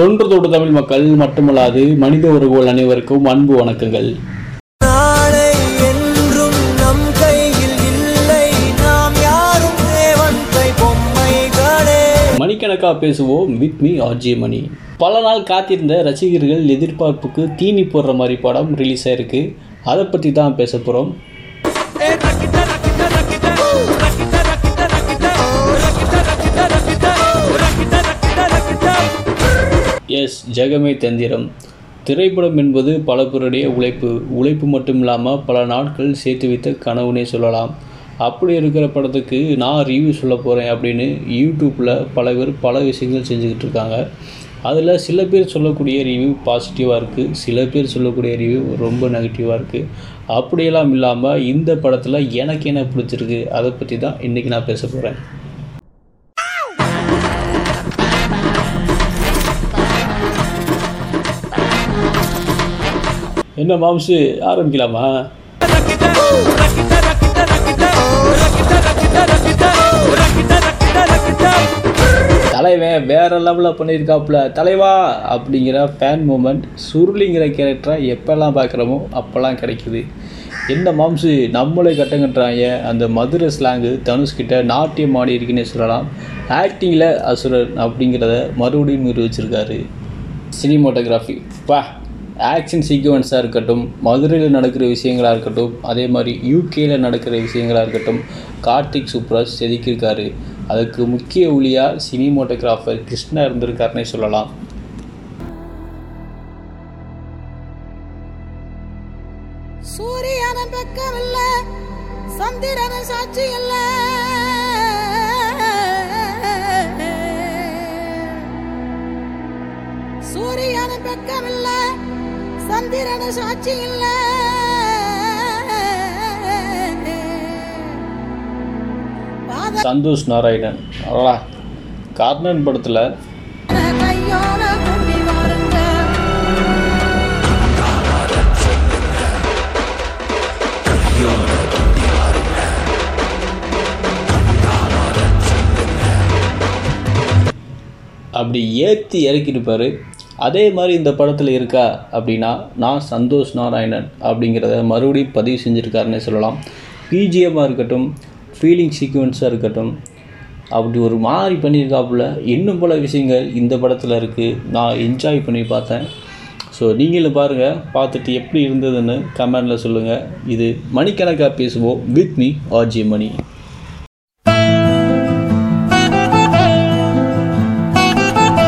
தொன்று தொட்டு தமிழ் மக்கள் மட்டுமல்லாது மனித உறவுகள் அனைவருக்கும் அன்பு வணக்கங்கள். மணிக்கணக்கா பேசுவோம் வித் மீ ஆர்ஜே மணி. பல நாள் காத்திருந்த ரசிகர்கள் எதிர்பார்ப்புக்கு தீனி போடுற மாதிரி படம் ரிலீஸ் ஆயிருக்கு. அதை பற்றி தான் பேச போகிறோம் எஸ் ஜெகமே தந்திரம். திரைப்படம் என்பது பல பேருடைய உழைப்பு. உழைப்பு மட்டும் இல்லாமல் பல நாட்கள் சேர்த்து வைத்த கனவுனே சொல்லலாம். அப்படி இருக்கிற படத்துக்கு நான் ரிவ்யூ சொல்ல போகிறேன் அப்படின்னு யூடியூப்பில் பல பேர் பல விஷயங்கள் செஞ்சுக்கிட்டு இருக்காங்க. அதில் சில பேர் சொல்லக்கூடிய ரிவ்யூ பாசிட்டிவாக இருக்குது சில பேர் சொல்லக்கூடிய ரிவ்யூ ரொம்ப நெகட்டிவாக இருக்குது அப்படியெல்லாம் இல்லாமல் இந்த படத்தில் எனக்கு என்ன பிடிச்சிருக்கு அதை பற்றி தான் இன்றைக்கி நான் பேச போகிறேன் என்ன மாம்சு ஆரம்பிக்கலாமா? தலைவன் வேற லெவலில் பண்ணியிருக்காப்புல. தலைவா அப்படிங்கிற ஃபேன் மூமெண்ட் சுருளிங்கிற கேரக்டரை எப்போல்லாம் பார்க்குறோமோ அப்போல்லாம் கிடைக்குது. என்ன மாம்சு நம்மளே கட்டங்கட்டுறாங்க அந்த மதுரை ஸ்லாங்கு தனுஷ்கிட்ட நாட்டியம் ஆடி இருக்குன்னே சொல்லலாம். ஆக்டிங்கில் அசுரன் அப்படிங்கிறத மறுபடியும் நிரூபிச்சிருக்காரு. சினிமோட்டோகிராஃபி பா ஆக்ஷன் சீக்வன்ஸாக இருக்கட்டும் மதுரையில் நடக்கிற விஷயங்களாக இருக்கட்டும் அதே மாதிரி யூகேயில் நடக்கிற விஷயங்களாக இருக்கட்டும் கார்த்திக் சூப்ராஜ் செதுக்கியிருக்காரு. அதுக்கு முக்கிய ஒளியாக சினிமோட்டோகிராஃபர் கிருஷ்ணா இருந்திருக்காருன்னே சொல்லலாம். சூரியன பக்கமில்ல சந்திரன சாட்சி இல்ல சூரியன சந்திரன சாட்சி இல்ல. சந்தோஷ் நாராயணன். அடடா. கார்னன் படத்தில் அப்படி ஏற்றி இறக்கியிருப்பார் அதே மாதிரி இந்த படத்தில் இருக்கா அப்படின்னா நான் சந்தோஷ் நாராயணன் அப்படிங்கிறத மறுபடியும் பதிவு செஞ்சுருக்காருன்னே சொல்லலாம். பிஜிஎம்மாக இருக்கட்டும் ஃபீலிங் சீக்வன்ஸாக இருக்கட்டும் அப்படி ஒரு மாதிரி பண்ணியிருக்காப்புல. இன்னும் பல விஷயங்கள் இந்த படத்தில் இருக்குது நான் என்ஜாய் பண்ணி பார்த்தேன். ஸோ நீங்களும் பாருங்கள் பார்த்துட்டு எப்படி இருந்ததுன்னு கமெண்டில் சொல்லுங்கள் இது மணிக்கணக்காக பேசுவோம் வித் மீ ஆர்ஜி மணி